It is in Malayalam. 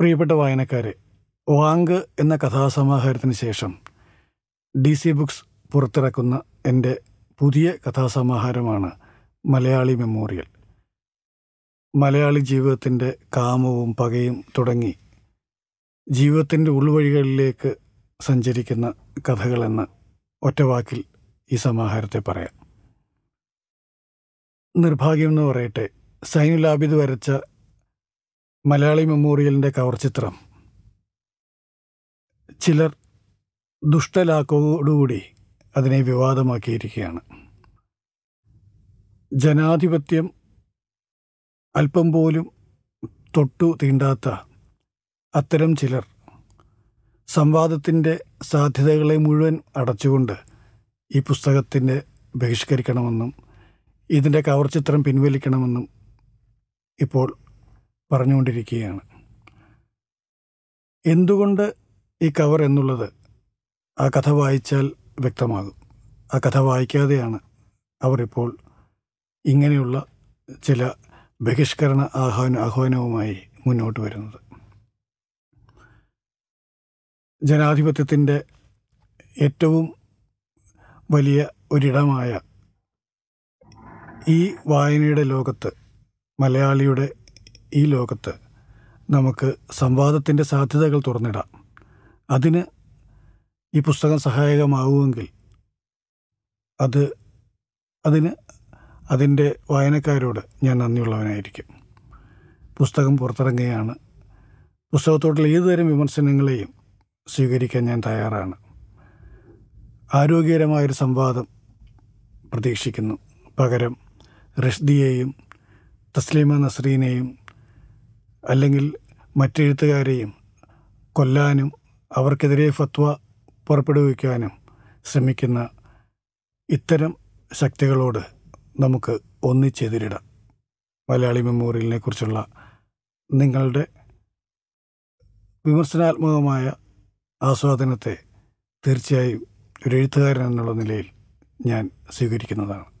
പ്രിയപ്പെട്ട വായനക്കാരെ വാങ്ക് എന്ന കഥാസമാഹാരത്തിന് ശേഷം ഡി സി ബുക്സ് പുറത്തിറക്കുന്ന എന്റെ പുതിയ കഥാസമാഹാരമാണ് മലയാളി മെമ്മോറിയൽ. മലയാളി ജീവിതത്തിന്റെ കാമവും പകയും തുടങ്ങി ജീവിതത്തിന്റെ ഉൾവഴികളിലേക്ക് സഞ്ചരിക്കുന്ന കഥകളെന്ന് ഒറ്റവാക്കിൽ ഈ സമാഹാരത്തെ പറയാം. നിർഭാഗ്യം എന്ന് പറയട്ടെ സൈനുലാബിദ് വരച്ച മലയാളി മെമ്മോറിയലിന്റെ കവർ ചിത്രം. ചിലർ ദുഷ്ടലാക്കോടുകൂടി അതിനെ വിവാദമാക്കിയിരിക്കുകയാണ്. ജനാധിപത്യം അല്പം പോലും തൊട്ടു തീണ്ടാത്ത അത്തരം ചിലർ സംവാദത്തിന്റെ സാധ്യതകളെ മുഴുവൻ അടച്ചുകൊണ്ട് ഈ പുസ്തകത്തിന്റെ ബഹിഷ്കരിക്കണമെന്നും ഇതിന്റെ കവർ ചിത്രം പിൻവലിക്കണമെന്നും ഇപ്പോൾ പറഞ്ഞുകൊണ്ടിരിക്കുകയാണ്. എന്തുകൊണ്ട് ഈ കവർ എന്നുള്ളത് ആ കഥ വായിച്ചാൽ വ്യക്തമാകും. ആ കഥ വായിക്കാതെയാണ് അവർ ഇപ്പോൾ ഇങ്ങനെയുള്ള ചില ബഹിഷ്കരണ ആഹ്വാന ആഹ്വാനവുമായി മുന്നോട്ട് വരുന്നത്. ജനാധിപത്യത്തിന്റെ ഏറ്റവും വലിയ ഒരിടമായ ഈ വായനയുടെ ലോകത്ത് മലയാളിയുടെ ഈ ലോകത്ത് നമുക്ക് സംവാദത്തിന്റെ സാധ്യതകൾ തുറന്നിടാം. അതിന് ഈ പുസ്തകം സഹായകമാവുമെങ്കിൽ അത് അതിന് അതിന്റെ വായനക്കാരോട് ഞാൻ നന്ദിയുള്ളവനായിരിക്കും. പുസ്തകം പുറത്തിറങ്ങുകയാണ്. പുസ്തകത്തോടുള്ള ഏതുതരം വിമർശനങ്ങളെയും സ്വീകരിക്കാൻ ഞാൻ തയ്യാറാണ്. ആരോഗ്യകരമായൊരു സംവാദം പ്രതീക്ഷിക്കുന്നു. പകരം റഷ്ദിയെയും തസ്ലീമ നസ്രീനെയും അല്ലെങ്കിൽ മറ്റെഴുത്തുകാരെയും കൊല്ലാനും അവർക്കെതിരെ ഫത്വ പുറപ്പെടുവിക്കാനും ശ്രമിക്കുന്ന ഇത്തരം ശക്തികളോട് നമുക്ക് ഒന്നിച്ചെതിരിടാം. മലയാളി മെമ്മോറിയലിനെ കുറിച്ചുള്ള നിങ്ങളുടെ വിമർശനാത്മകമായ ആസ്വാദനത്തെ തീർച്ചയായും ഒരു എഴുത്തുകാരൻ എന്നുള്ള നിലയിൽ ഞാൻ സ്വീകരിക്കുന്നതാണ്.